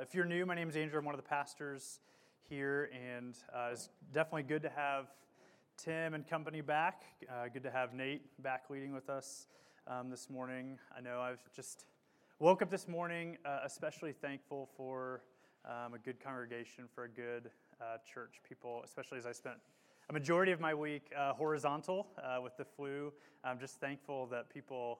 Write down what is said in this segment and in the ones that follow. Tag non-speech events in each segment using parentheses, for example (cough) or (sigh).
If you're new, my name is Andrew. I'm one of the pastors here, and uh, it's definitely good to have Tim and company back. Uh, good to have Nate back leading with us um, this morning. I know I've just woke up this morning uh, especially thankful for um, a good congregation, for a good uh, church. People, especially as I spent a majority of my week uh, horizontal uh, with the flu. I'm just thankful that people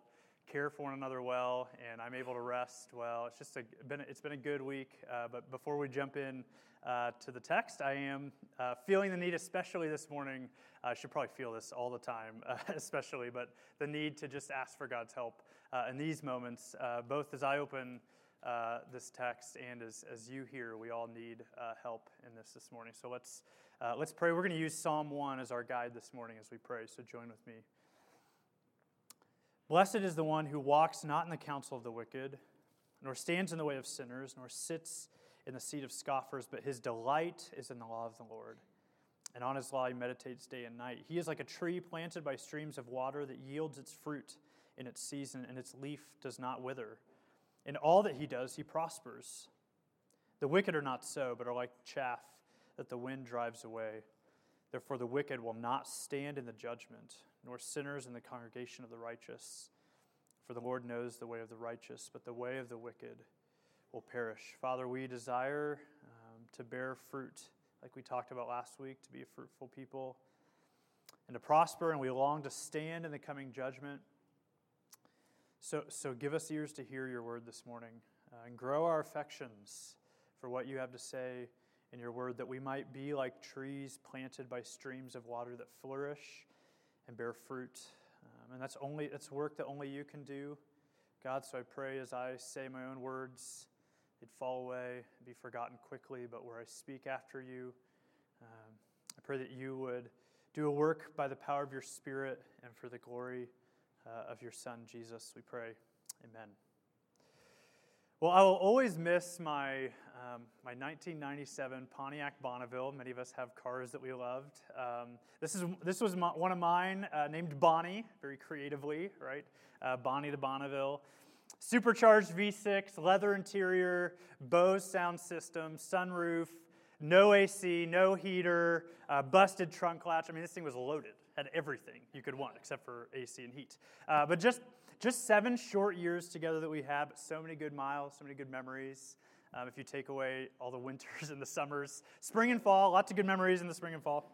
care for one another well, and I'm able to rest well. It's just a, been, it's been a good week. Uh, but before we jump in uh, to the text, I am uh, feeling the need, especially this morning. I should probably feel this all the time, (laughs) uh, especially, but the need to just ask for God's help uh, in these moments, uh, both as I open. this text and as, as you hear, we all need help in this this morning. So let's let's pray. We're going to use Psalm one as our guide this morning as we pray. So join with me. Blessed is the one who walks not in the counsel of the wicked, nor stands in the way of sinners, nor sits in the seat of scoffers, but his delight is in the law of the Lord. And on his law he meditates day and night. He is like a tree planted by streams of water that yields its fruit in its season, and its leaf does not wither. In all that he does, he prospers. The wicked are not so, but are like chaff that the wind drives away. Therefore, the wicked will not stand in the judgment, nor sinners in the congregation of the righteous. For the Lord knows the way of the righteous, but the way of the wicked will perish. Father, we desire um, to bear fruit, like we talked about last week, to be a fruitful people and to prosper, and we long to stand in the coming judgment. So, so give us ears to hear your word this morning uh, and grow our affections for what you have to say in your word, that we might be like trees planted by streams of water that flourish and bear fruit. Um, and that's only that's work that only you can do. God, so I pray as I say my own words, they'd fall away, be forgotten quickly, but where I speak after you, um, I pray that you would do a work by the power of your Spirit and for the glory uh, of your Son, Jesus, we pray. Amen. Well, I will always miss my, um, my 1997 Pontiac Bonneville. Many of us have cars that we loved. Um, this, is, this was my, one of mine, uh, named Bonnie, very creatively, right? Uh, Bonnie the Bonneville. Supercharged V6, leather interior, Bose sound system, sunroof, no AC, no heater, uh, busted trunk latch. I mean, this thing was loaded, had everything you could want except for AC and heat. Uh, but just just seven short years together that we have, but so many good miles, so many good memories. Um, if you take away all the (laughs) winters and the summers, spring and fall, lots of good memories in the spring and fall.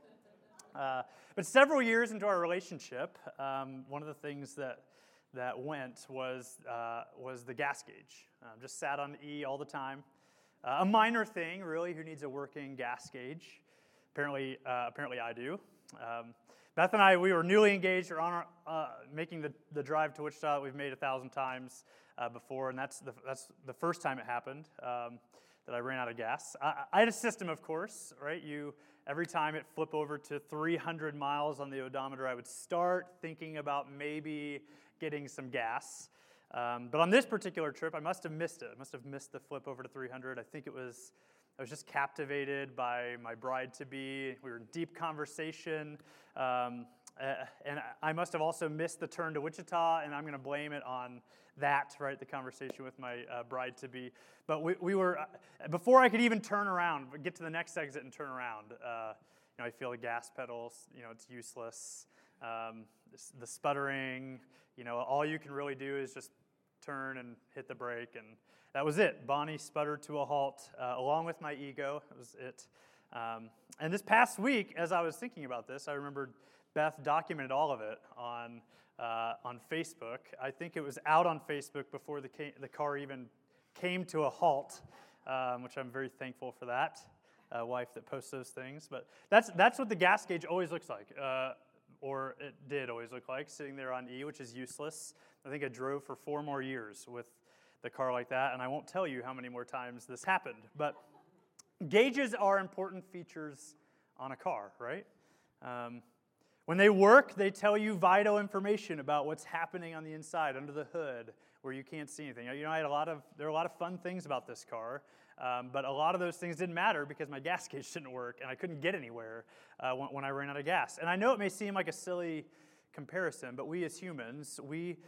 Uh, but several years into our relationship, um, one of the things that that went was uh, was the gas gauge. Um, just sat on E all the time. Uh, a minor thing, really. Who needs a working gas gauge? Apparently, uh, apparently I do. Um, Beth and I, we were newly engaged. We're on our, uh, making the, the drive to Wichita we've made a thousand times uh, before, and that's the, that's the first time it happened um, that I ran out of gas. I, I, had a system, of course, right? You every time it flip over to 300 miles on the odometer, I would start thinking about maybe getting some gas. Um, but on this particular trip, I must have missed it. I must have missed the flip over to 300. I think it was I was just captivated by my bride to be. We were in deep conversation. Um, and I must have also missed the turn to Wichita, and I'm going to blame it on that, right? The conversation with my uh, bride to be. But we, we were, uh, before I could even turn around, get to the next exit and turn around, uh, you know, I feel the gas pedals, you know, it's useless. Um, the sputtering, you know, all you can really do is just turn and hit the brake and that was it. Bonnie sputtered to a halt, uh, along with my ego. That was it. Um, and this past week, as I was thinking about this, I remembered Beth documented all of it on, uh, on Facebook. I think it was out on Facebook before the, ca- the car even came to a halt, um, which I'm very thankful for that. Uh, wife that posts those things. But that's, that's what the gas gauge always looks like, uh, or it did always look like, sitting there on E, which is useless. I think I drove for four more years with the car like that, and I won't tell you how many more times this happened. But gauges are important features on a car, right? Um, when they work, they tell you vital information about what's happening on the inside, under the hood, where you can't see anything. You know, I had a lot of there are a lot of fun things about this car, um, but a lot of those things didn't matter because my (laughs) gas gauge didn't work and I couldn't get anywhere uh, when, when I ran out of gas. And I know it may seem like a silly comparison, but we as humans, we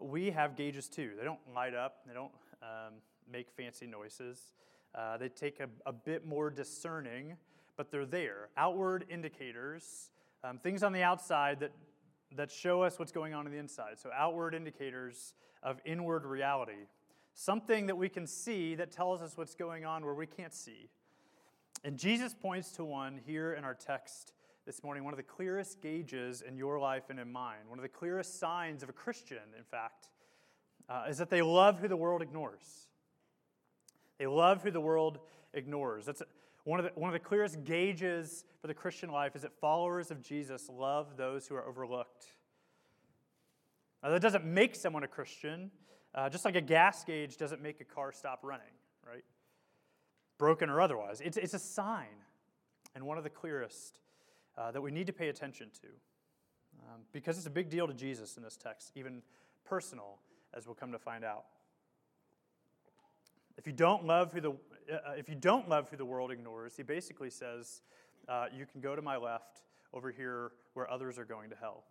we have gauges too. They don't light up, they don't um, make fancy noises. Uh, they take a, a, bit more discerning, but they're there. Outward indicators, um, things on the outside that, that show us what's going on in the inside. So, outward indicators of inward reality. Something that we can see that tells us what's going on where we can't see. And Jesus points to one here in our text this morning, one of the clearest gauges in your life and in mine, one of the clearest signs of a Christian, in fact, uh, is that they love who the world ignores. They love who the world ignores. That's one of, the, one of the clearest gauges for the Christian life is that followers of Jesus love those who are overlooked. Now, that doesn't make someone a Christian, uh, just like a gas gauge doesn't make a car stop running, right? Broken or otherwise. It's, it's a sign, and one of the clearest uh, that we need to pay attention to. Um, because it's a big deal to Jesus in this text, even personal, as we'll come to find out. If you don't love who the, uh, if you don't love who the world ignores, he basically says, uh, you can go to my left over here where others are going to hell.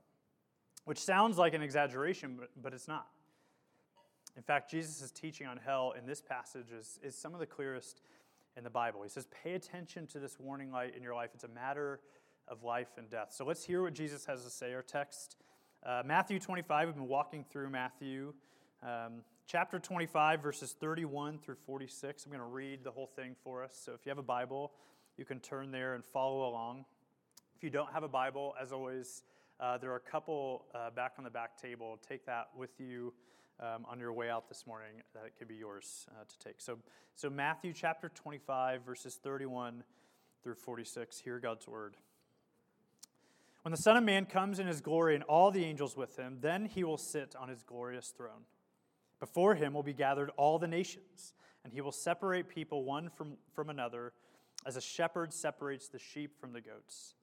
Which sounds like an exaggeration, but, but it's not. In fact, Jesus' teaching on hell in this passage is, is some of the clearest in the Bible. He says, Pay attention to this warning light in your life. It's a matter of life and death. So let's hear what Jesus has to say. Our text, uh, Matthew 25, we've been walking through Matthew. Um, chapter 25, verses 31 through 46. I'm going to read the whole thing for us. So if you have a Bible, you can turn there and follow along. If you don't have a Bible, as always, uh, there are a couple uh, back on the back table. Take that with you um, on your way out this morning. That it could be yours uh, to take. So, so Matthew chapter 25, verses 31 through 46. Hear God's word. When the Son of Man comes in his glory and all the angels with him, then he will sit on his glorious throne. Before him will be gathered all the nations, and he will separate people one from, from another, as a shepherd separates the sheep from the goats.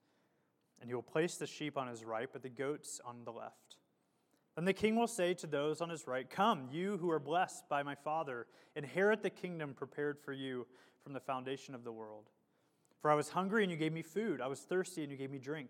And he will place the sheep on his right, but the goats on the left. Then the king will say to those on his right, Come, you who are blessed by my Father, inherit the kingdom prepared for you from the foundation of the world. For I was hungry, and you gave me food. I was thirsty, and you gave me drink.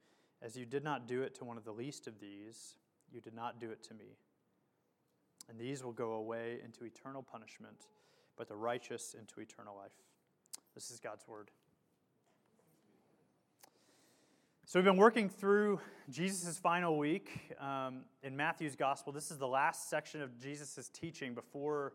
as you did not do it to one of the least of these, you did not do it to me. And these will go away into eternal punishment, but the righteous into eternal life. This is God's word. So, we've been working through Jesus' final week um, in Matthew's gospel. This is the last section of Jesus' teaching before,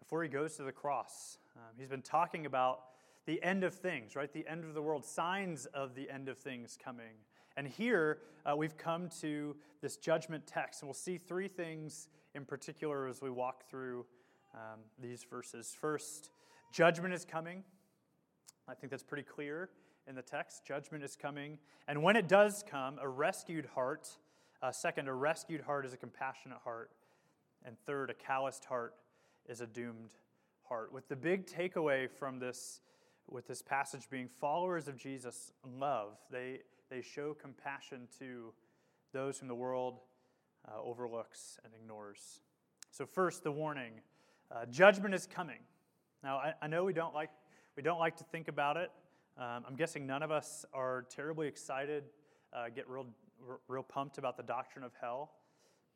before he goes to the cross. Um, he's been talking about the end of things, right? The end of the world, signs of the end of things coming. And here uh, we've come to this judgment text, and we'll see three things in particular as we walk through um, these verses. First, judgment is coming. I think that's pretty clear in the text. Judgment is coming. And when it does come, a rescued heart. Uh, second, a rescued heart is a compassionate heart. And third, a calloused heart is a doomed heart. With the big takeaway from this, with this passage being followers of Jesus love, they they show compassion to those whom the world uh, overlooks and ignores. So, first, the warning uh, judgment is coming. Now, I, I, know we don't, like, we don't like to think about it. Um, I'm guessing none of us are terribly excited, uh, get real, real pumped about the doctrine of hell,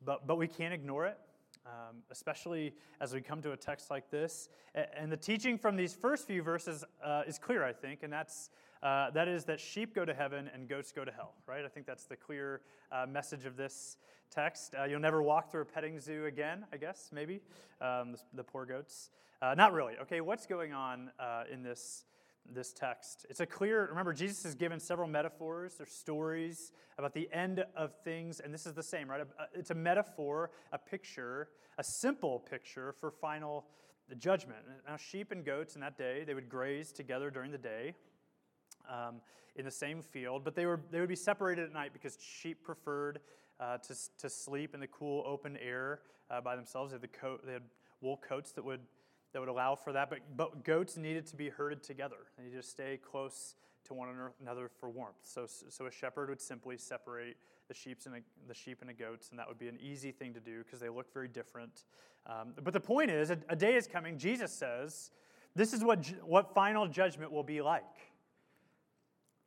but, but we can't ignore it. Um, especially as we come to a text like this. And the teaching from these first few verses uh, is clear, I think, and that's uh, that is that sheep go to heaven and goats go to hell, right? I think that's the clear uh, message of this text. Uh, you'll never walk through a petting zoo again, I guess, maybe, um, the, the, poor goats. Uh, not really. Okay, what's going on uh, in this? this text. It's a clear, remember, Jesus has given several metaphors, or stories about the end of things, and this is the same, right? It's a metaphor, a picture, a simple picture for final judgment. Now, sheep and goats in that day, they would graze together during the day. Um, in the same field, but they, were, they would be separated at night because sheep preferred uh, to, to sleep in the cool open air uh, by themselves. They had, the coat, they had wool coats that would that would allow for that. But, but goats needed to be herded together. They needed to stay close to one another for warmth. So, so a shepherd would simply separate the sheep and the sheep and the goats, and that would be an easy thing to do because they look very different. Um, but the point is, a, a, day is coming. Jesus says, this is what what final judgment will be like.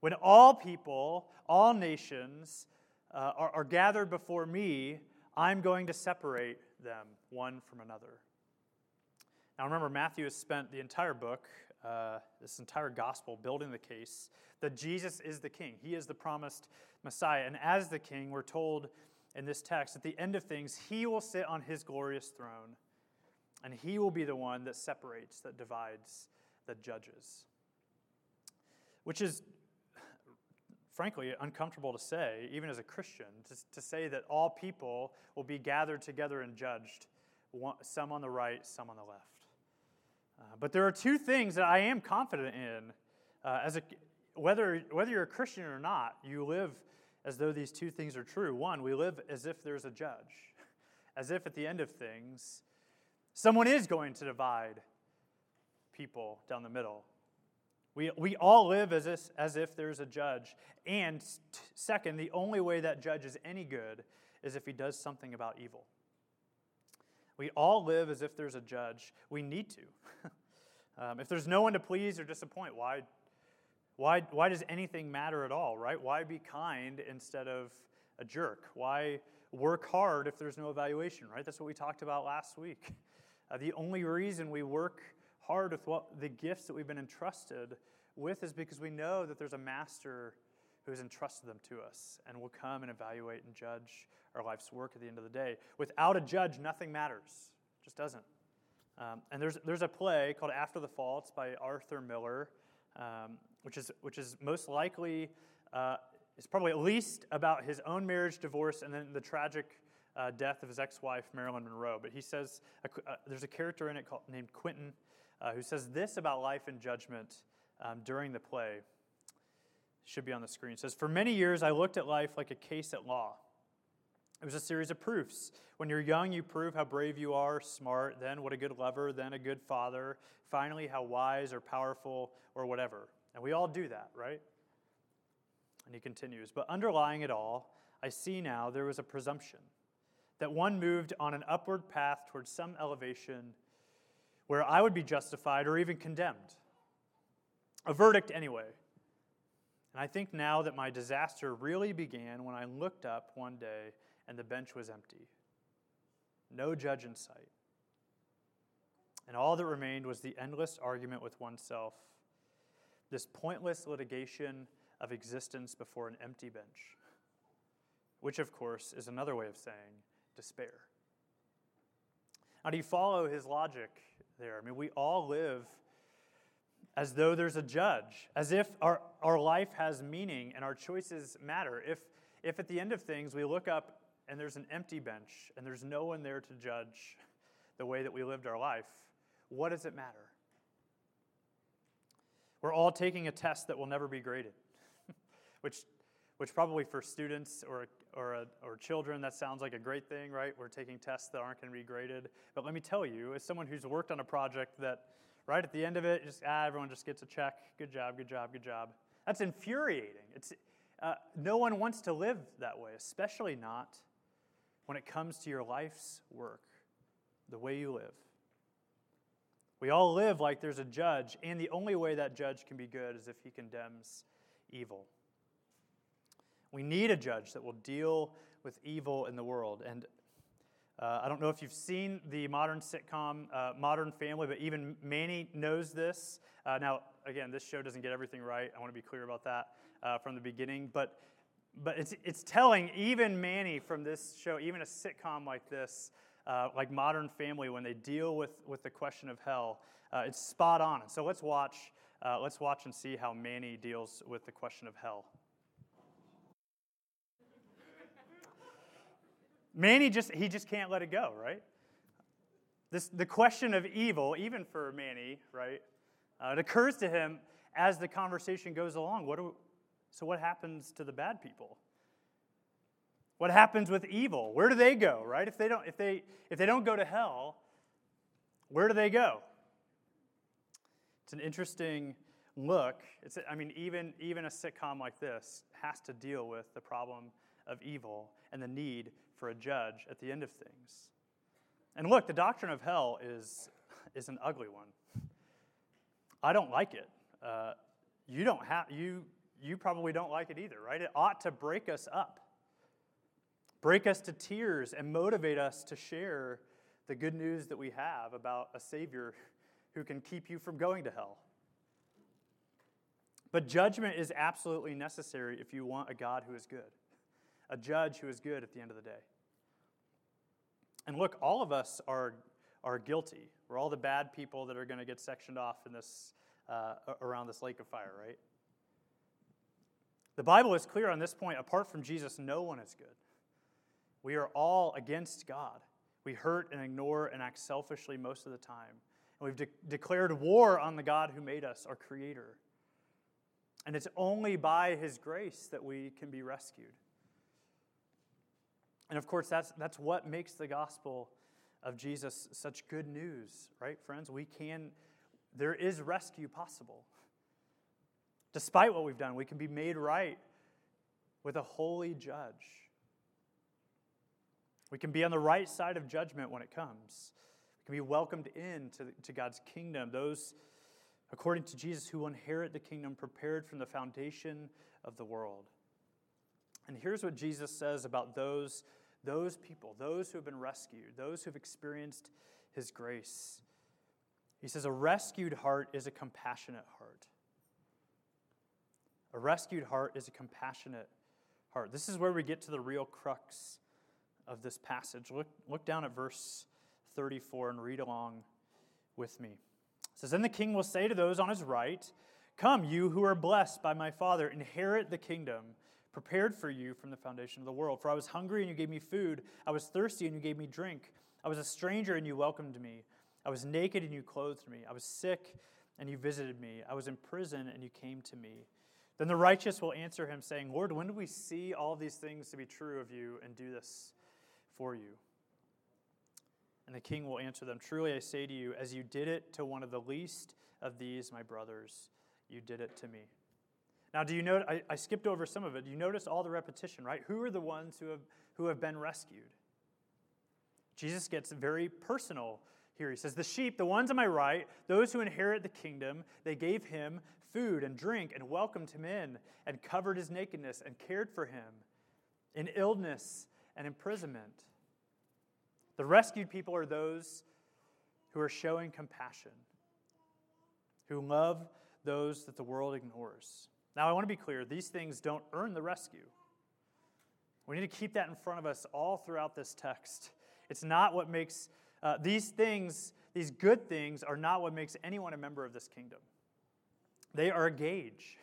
When all people, all nations, uh, are, are gathered before me, I'm going to separate them one from another. Now remember, Matthew has spent the entire book, uh, this entire gospel, building the case that Jesus is the king. He is the promised Messiah. And as the king, we're told in this text, at the end of things, he will sit on his glorious throne, and he will be the one that separates, that divides, that judges. Which is, frankly, uncomfortable to say, even as a Christian, to, to say that all people will be gathered together and judged, some on the right, some on the left. Uh, but there are two things that I am confident in. Uh, as a, whether, whether you're a Christian or not, you live as though these two things are true. One, we live as if there's a judge, (laughs) as if at the end of things, someone is going to divide people down the middle. We, we all live as if, as if there's a judge. And second, the only way that judge is any good is if he does something about evil. We all live as if there's a judge. We need to. (laughs) um, if there's no one to please or disappoint, why, why, why does anything matter at all, right? Why be kind instead of a jerk? Why work hard if there's no evaluation, right? That's what we talked about last week. (laughs) Uh, the only reason we work hard with what the gifts that we've been entrusted with is because we know that there's a master who has entrusted them to us and will come and evaluate and judge our life's work at the end of the day. Without a judge, nothing matters. It just doesn't. Um, and there's, there's a play called After the Fall. It's by Arthur Miller, um, which, is, which is most likely, uh, it's probably at least about his own marriage, divorce, and then the tragic uh, death of his ex wife, Marilyn Monroe. But he says uh, there's a character in it called, named Quentin uh, who says this about life and judgment um, during the play. Should be on the screen. It says, For many years, I looked at life like a case at law. It was a series of proofs. When you're young, you prove how brave you are, smart, then what a good lover, then a good father, finally, how wise or powerful or whatever. And we all do that, right? And he continues, but underlying it all, I see now there was a presumption that one moved on an upward path towards some elevation where I would be justified or even condemned. A verdict, anyway. And I think now that my disaster really began when I looked up one day and the bench was empty. No judge in sight. And all that remained was the endless argument with oneself, this pointless litigation of existence before an empty bench, which, of course, is another way of saying despair. Now, do you follow his logic there? I mean, we all live as though there's a judge, as if our, our life has meaning and our choices matter. If, if at the end of things we look up and there's an empty bench and there's no one there to judge the way that we lived our life, what does it matter? We're all taking a test that will never be graded, (laughs) which, which probably for students or, or, a, or children, that sounds like a great thing, right? We're taking tests that aren't going to be graded. But let me tell you, as someone who's worked on a project that, right at the end of it, just ah, everyone just gets a check. Good job, good job, good job. That's infuriating. It's, uh, no one wants to live that way, especially not when it comes to your life's work, the way you live. We all live like there's a judge, and the only way that judge can be good is if he condemns evil. We need a judge that will deal with evil in the world. And uh, I don't know if you've seen the modern sitcom uh, Modern Family, but even Manny knows this. Uh, now, again, this show doesn't get everything right. I want to be clear about that uh, from the beginning. But but it's, it's telling, even Manny from this show, even a sitcom like this, uh, like Modern Family, when they deal with, with the question of hell, uh, it's spot on. So let's watch let's watch and see how Manny deals with the question of hell. Manny just he just can't let it go, right? This the question of evil, even for Manny, right? Uh, it occurs to him as the conversation goes along. What do, so what happens to the bad people? What happens with evil? Where do they go, right? If they don't if they if they don't go to hell, where do they go? It's an interesting look. It's, I mean, even, even a sitcom like this has to deal with the problem of evil and the need for a judge at the end of things. And look, the doctrine of hell is, is an ugly one. I don't like it. Uh, you don't have you you probably don't like it either, right? It ought to break us up, break us to tears, and motivate us to share the good news that we have about a Savior who can keep you from going to hell. But judgment is absolutely necessary if you want a God who is good, a judge who is good at the end of the day. And look, all of us are, are guilty. We're all the bad people that are going to get sectioned off in this, uh, around this lake of fire, right? The Bible is clear on this point. Apart from Jesus, no one is good. We are all against God. We hurt and ignore and act selfishly most of the time. And we've de- declared war on the God who made us, our Creator. And it's only by His grace that we can be rescued. And of course, that's, that's what makes the gospel of Jesus such good news, right, friends? We can, there is rescue possible. Despite what we've done, we can be made right with a holy judge. We can be on the right side of judgment when it comes. We can be welcomed in to, to God's kingdom. Those, according to Jesus, who inherit the kingdom prepared from the foundation of the world. And here's what Jesus says about those, those people, those who have been rescued, those who have experienced his grace. He says, A rescued heart is a compassionate heart. A rescued heart is a compassionate heart. This is where we get to the real crux of this passage. Look, look down at verse 34 and read along with me. It says, Then the king will say to those on his right, Come, you who are blessed by my Father, inherit the kingdom prepared for you from the foundation of the world. For I was hungry and you gave me food. I was thirsty and you gave me drink. I was a stranger and you welcomed me. I was naked and you clothed me. I was sick and you visited me. I was in prison and you came to me. Then the righteous will answer him, saying, Lord, when did we see all these things to be true of you and do this for you. And the king will answer them Truly I say to you, as you did it to one of the least of these, my brothers, you did it to me. Now, do you know? I, I skipped over some of it. You notice all the repetition, right? Who are the ones who have, who have been rescued? Jesus gets very personal here. He says, The sheep, the ones on my right, those who inherit the kingdom, they gave him food and drink and welcomed him in and covered his nakedness and cared for him in illness and imprisonment. The rescued people are those who are showing compassion, who love those that the world ignores. Now, I want to be clear these things don't earn the rescue. We need to keep that in front of us all throughout this text. It's not what makes uh, these things, these good things, are not what makes anyone a member of this kingdom. They are a gauge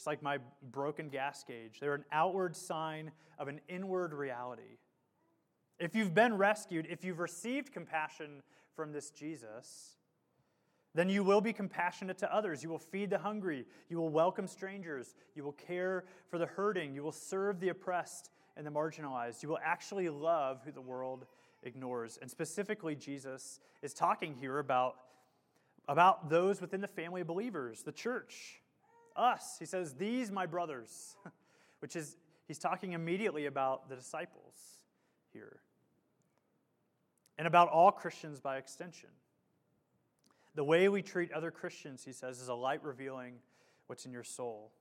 just like my broken gas gauge. They're an outward sign of an inward reality. If you've been rescued, if you've received compassion from this Jesus, then you will be compassionate to others. You will feed the hungry. You will welcome strangers. You will care for the hurting. You will serve the oppressed and the marginalized. You will actually love who the world ignores. And specifically, Jesus is talking here about, about those within the family of believers, the church us. He says, These, my brothers, (laughs) which is, he's talking immediately about the disciples here and about all Christians by extension. The way we treat other Christians, he says, is a light revealing what's in your soul.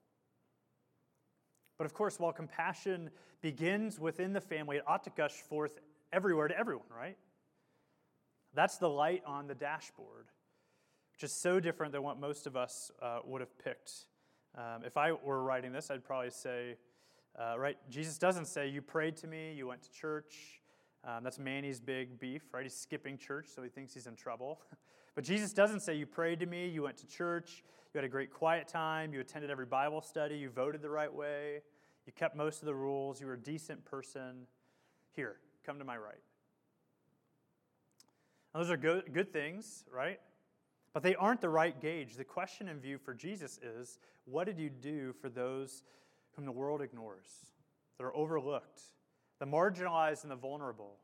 But of course, while compassion begins within the family, it ought to gush forth everywhere to everyone, right? That's the light on the dashboard, which is so different than what most of us uh, would have picked um, if I were writing this, I'd probably say, uh, right, Jesus doesn't say, You prayed to me, you went to church, Um, that's Manny's big beef, right? He's skipping church, so he thinks he's in trouble. (laughs) but Jesus doesn't say, You prayed to me, you went to church, you had a great quiet time, you attended every Bible study, you voted the right way, you kept most of the rules, you were a decent person. Here, come to my right. Now, those are good, good things, right? But they aren't the right gauge. The question in view for Jesus is what did you do for those whom the world ignores, that are overlooked, the marginalized and the vulnerable,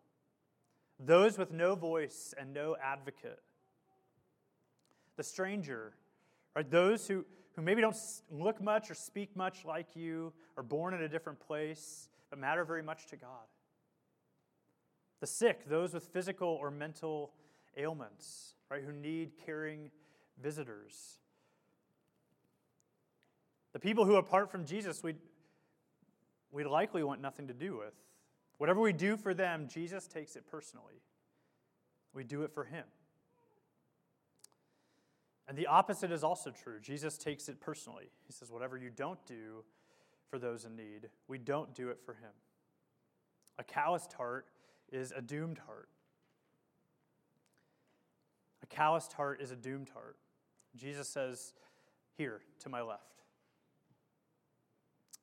those with no voice and no advocate, the stranger, right? Those who, who maybe don't look much or speak much like you, are born in a different place, but matter very much to God. The sick, those with physical or mental ailments, right, who need caring visitors. The people who, apart from Jesus, we'd, we'd likely want nothing to do with. Whatever we do for them, Jesus takes it personally. We do it for him. And the opposite is also true. Jesus takes it personally. He says, Whatever you don't do for those in need, we don't do it for him. A calloused heart is a doomed heart. A calloused heart is a doomed heart. Jesus says, Here, to my left.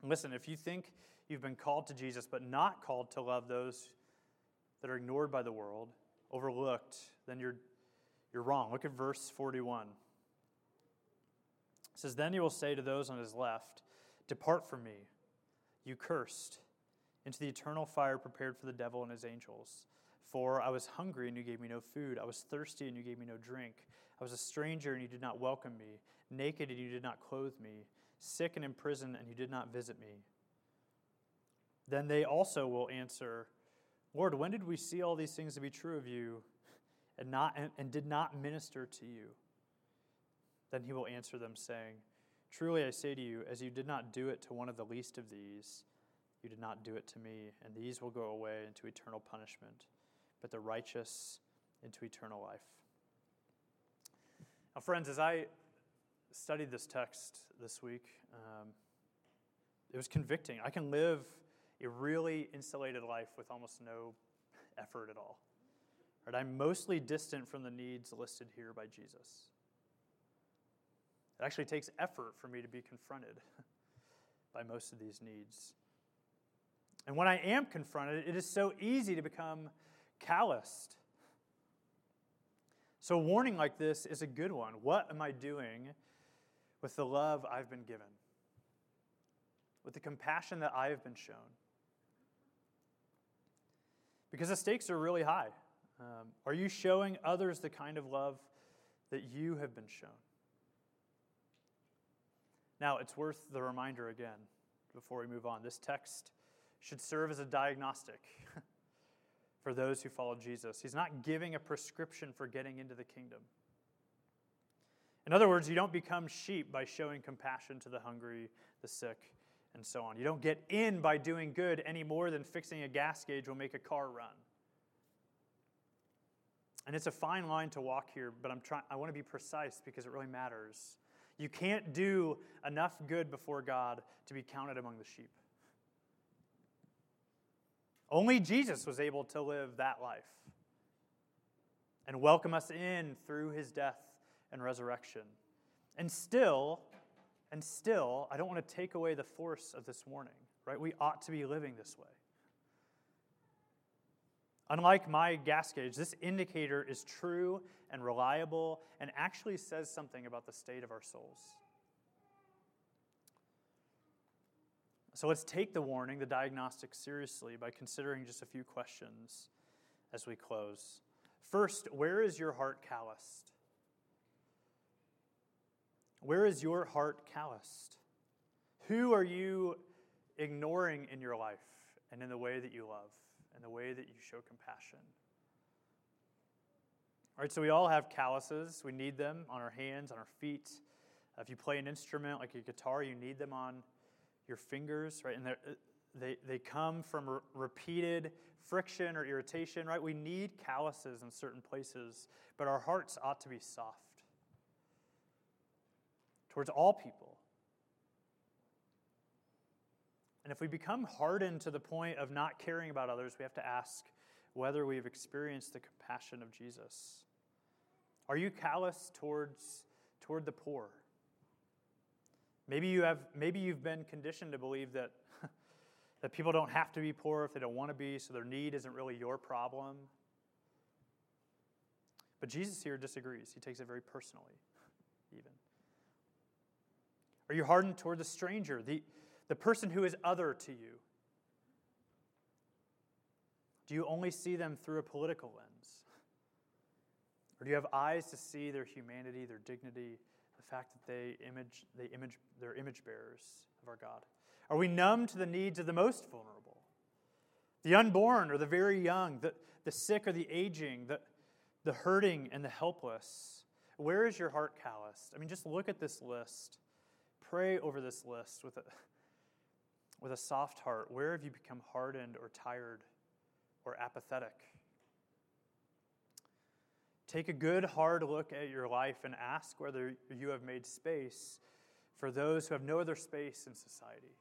Listen, if you think you've been called to Jesus but not called to love those that are ignored by the world, overlooked, then you're, you're wrong. Look at verse 41. It says, Then he will say to those on his left, Depart from me, you cursed, into the eternal fire prepared for the devil and his angels. For I was hungry and you gave me no food. I was thirsty and you gave me no drink. I was a stranger and you did not welcome me, naked and you did not clothe me, sick and in prison and you did not visit me. Then they also will answer, Lord, when did we see all these things to be true of you and, not, and, and did not minister to you? Then he will answer them, saying, Truly I say to you, as you did not do it to one of the least of these, you did not do it to me, and these will go away into eternal punishment, but the righteous into eternal life. Now, friends, as I studied this text this week, um, it was convicting. I can live a really insulated life with almost no effort at all. Right? I'm mostly distant from the needs listed here by Jesus. It actually takes effort for me to be confronted (laughs) by most of these needs. And when I am confronted, it is so easy to become calloused. So, a warning like this is a good one. What am I doing with the love I've been given? With the compassion that I have been shown? Because the stakes are really high. Um, are you showing others the kind of love that you have been shown? Now, it's worth the reminder again before we move on. This text should serve as a diagnostic (laughs) for those who follow Jesus. He's not giving a prescription for getting into the kingdom. In other words, you don't become sheep by showing compassion to the hungry, the sick, and so on. You don't get in by doing good any more than fixing a gas gauge will make a car run. And it's a fine line to walk here, but I'm trying I want to be precise because it really matters. You can't do enough good before God to be counted among the sheep. Only Jesus was able to live that life and welcome us in through his death and resurrection. And still, and still, I don't want to take away the force of this warning, right? We ought to be living this way. Unlike my gas gauge, this indicator is true and reliable and actually says something about the state of our souls. So let's take the warning, the diagnostic, seriously by considering just a few questions as we close. First, where is your heart calloused? Where is your heart calloused? Who are you ignoring in your life and in the way that you love and the way that you show compassion? All right, so we all have calluses. We need them on our hands, on our feet. If you play an instrument like a guitar, you need them on your fingers, right? And uh, they, they come from re- repeated friction or irritation, right? We need calluses in certain places, but our hearts ought to be soft towards all people. And if we become hardened to the point of not caring about others, we have to ask whether we've experienced the compassion of Jesus. Are you callous towards toward the poor? Maybe you have maybe you've been conditioned to believe that (laughs) that people don't have to be poor if they don't want to be, so their need isn't really your problem. But Jesus here disagrees. He takes it very personally. Are you hardened toward the stranger, the, the person who is other to you? Do you only see them through a political lens? Or do you have eyes to see their humanity, their dignity, the fact that they image, they image, they're image bearers of our God? Are we numb to the needs of the most vulnerable? The unborn or the very young, the, the sick or the aging, the, the hurting and the helpless? Where is your heart calloused? I mean, just look at this list. Pray over this list with a, with a soft heart. Where have you become hardened or tired or apathetic? Take a good, hard look at your life and ask whether you have made space for those who have no other space in society.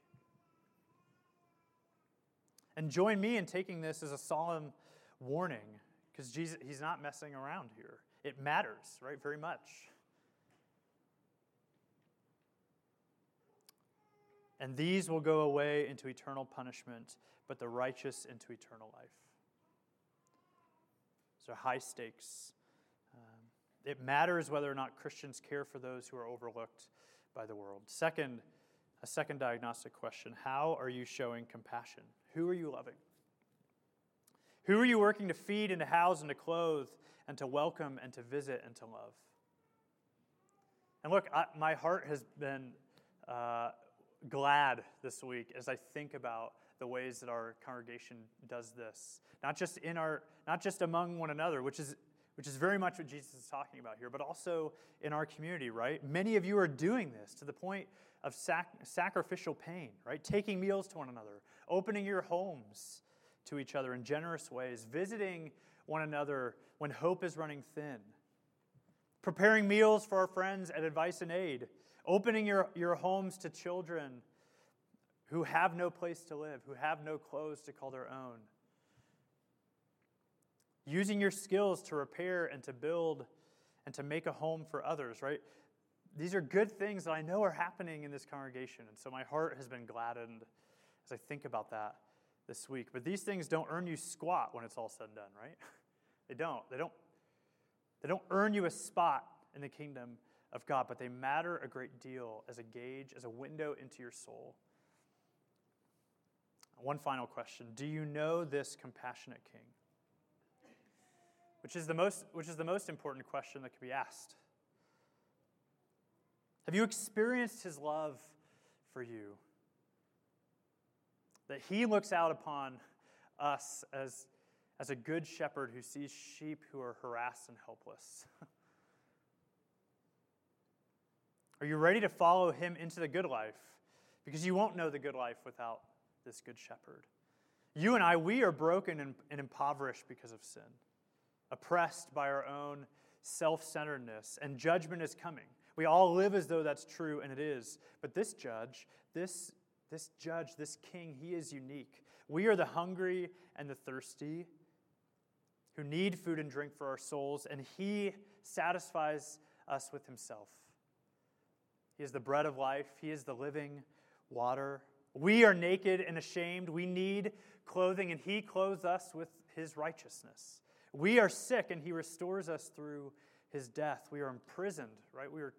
And join me in taking this as a solemn warning because Jesus he's not messing around here. It matters, right? Very much. And these will go away into eternal punishment, but the righteous into eternal life. So, high stakes. Um, it matters whether or not Christians care for those who are overlooked by the world. Second, a second diagnostic question How are you showing compassion? Who are you loving? Who are you working to feed and to house and to clothe and to welcome and to visit and to love? And look, I, my heart has been uh, glad this week as I think about the ways that our congregation does this. Not just in our, not just among one another, which is which is very much what Jesus is talking about here, but also in our community, right? Many of you are doing this to the point of sac- sacrificial pain, right? Taking meals to one another, opening your homes to each other in generous ways, visiting one another when hope is running thin, preparing meals for our friends at Advice and Aid, opening your, your homes to children who have no place to live, who have no clothes to call their own, using your skills to repair and to build and to make a home for others, right? These are good things that I know are happening in this congregation. And so my heart has been gladdened as I think about that this week. But these things don't earn you squat when it's all said and done, right? (laughs) They don't. They don't. They don't earn you a spot in the kingdom of God, but they matter a great deal as a gauge, as a window into your soul. One final question Do you know this compassionate king? Which is the most, which is the most important question that can be asked. Have you experienced his love for you? That he looks out upon us as, as a good shepherd who sees sheep who are harassed and helpless. (laughs) Are you ready to follow him into the good life? Because you won't know the good life without this good shepherd. You and I, we are broken and, and impoverished because of sin, oppressed by our own self centeredness, and judgment is coming. We all live as though that's true, and it is. But this judge, this, this judge, this king, he is unique. We are the hungry and the thirsty who need food and drink for our souls, and he satisfies us with himself. He is the bread of life, he is the living water. We are naked and ashamed. We need clothing, and He clothes us with His righteousness. We are sick, and He restores us through His death. We are imprisoned, right? We are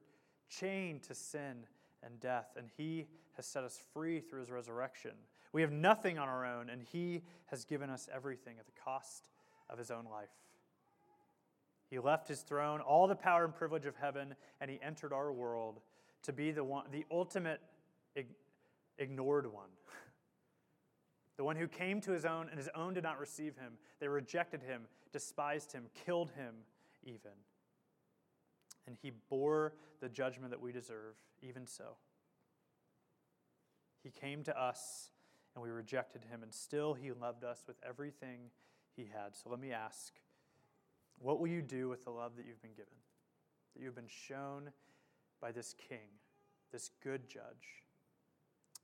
chained to sin and death, and He has set us free through His resurrection. We have nothing on our own, and He has given us everything at the cost of His own life. He left His throne, all the power and privilege of heaven, and He entered our world to be the, one, the ultimate ignored one. (laughs) The one who came to his own, and his own did not receive him. They rejected him, despised him, killed him, even. And he bore the judgment that we deserve, even so. He came to us, and we rejected him, and still he loved us with everything he had. So let me ask what will you do with the love that you've been given, that you've been shown by this king, this good judge?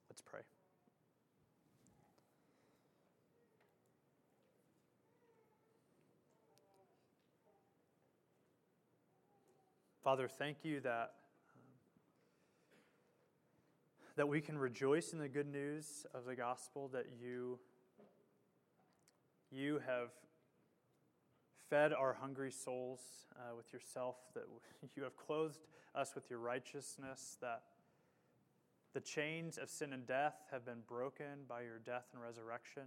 Let's pray. Father, thank you that, um, that we can rejoice in the good news of the gospel that you you have fed our hungry souls uh, with yourself, that (laughs) you have clothed us with your righteousness, that the chains of sin and death have been broken by your death and resurrection.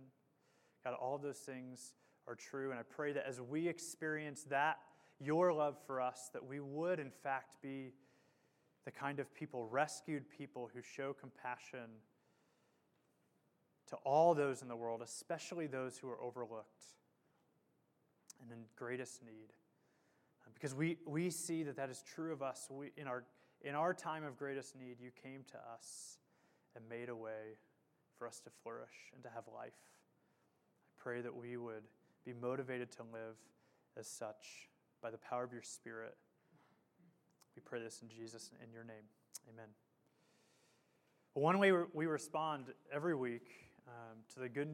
God, all those things are true. And I pray that as we experience that, your love for us, that we would, in fact, be the kind of people, rescued people who show compassion to all those in the world, especially those who are overlooked and in greatest need. Uh, because we, we see that that is true of us. We, in, our, in our time of greatest need, you came to us and made a way for us to flourish and to have life. I pray that we would be motivated to live as such by the power of your Spirit. We pray this in Jesus, in your name. Amen. One way we respond every week um, to the good news.